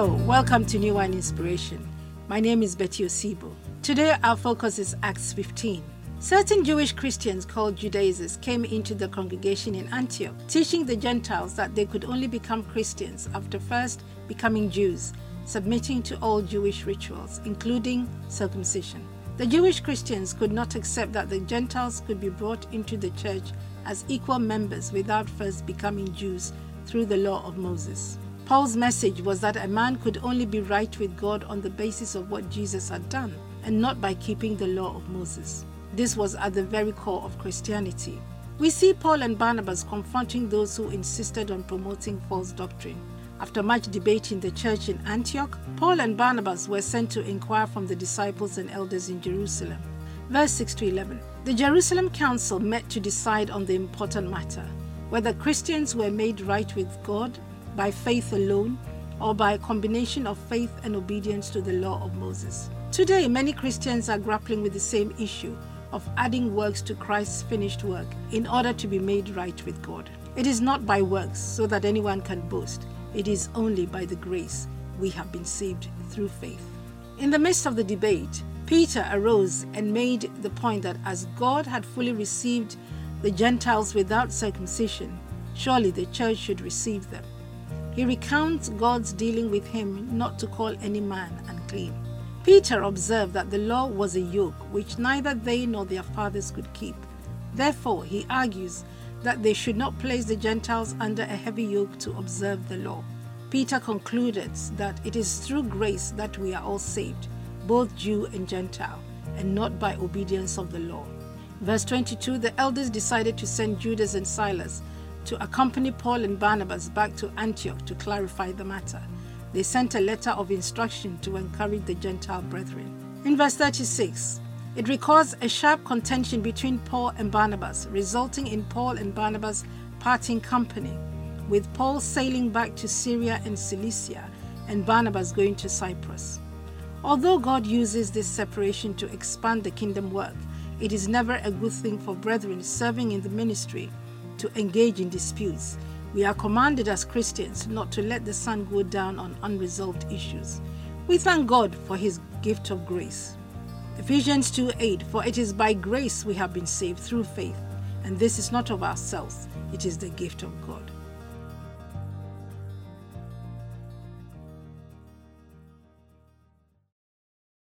Hello, welcome to New Wine Inspiration. My name is Betty Osibo. Today our focus is Acts 15. Certain Jewish Christians called Judaizers came into the congregation in Antioch, teaching the Gentiles that they could only become Christians after first becoming Jews, submitting to all Jewish rituals, including circumcision. The Jewish Christians could not accept that the Gentiles could be brought into the church as equal members without first becoming Jews through the law of Moses. Paul's message was that a man could only be right with God on the basis of what Jesus had done, and not by keeping the law of Moses. This was at the very core of Christianity. We see Paul and Barnabas confronting those who insisted on promoting false doctrine. After much debate in the church in Antioch, Paul and Barnabas were sent to inquire from the disciples and elders in Jerusalem. Verse 6 to 11. The Jerusalem Council met to decide on the important matter whether Christians were made right with God by faith alone or by a combination of faith and obedience to the law of Moses. Today, many Christians are grappling with the same issue of adding works to Christ's finished work in order to be made right with God. It is not by works so that anyone can boast. It is only by the grace we have been saved through faith. In the midst of the debate, Peter arose and made the point that as God had fully received the Gentiles without circumcision, surely the church should receive them. He recounts God's dealing with him not to call any man unclean. Peter observed that the law was a yoke which neither they nor their fathers could keep. Therefore, he argues that they should not place the Gentiles under a heavy yoke to observe the law. Peter concluded that it is through grace that we are all saved, both Jew and Gentile, and not by obedience of the law. Verse 22 The elders decided to send Judas and Silas to accompany Paul and Barnabas back to Antioch to clarify the matter. They sent a letter of instruction to encourage the Gentile brethren. In verse 36, it records a sharp contention between Paul and Barnabas, resulting in Paul and Barnabas parting company, with Paul sailing back to Syria and Cilicia and Barnabas going to Cyprus. Although God uses this separation to expand the kingdom work, it is never a good thing for brethren serving in the ministry to engage in disputes. We are commanded as Christians not to let the sun go down on unresolved issues. We thank God for his gift of grace. Ephesians 2 8 For it is by grace we have been saved through faith, and this is not of ourselves, it is the gift of God.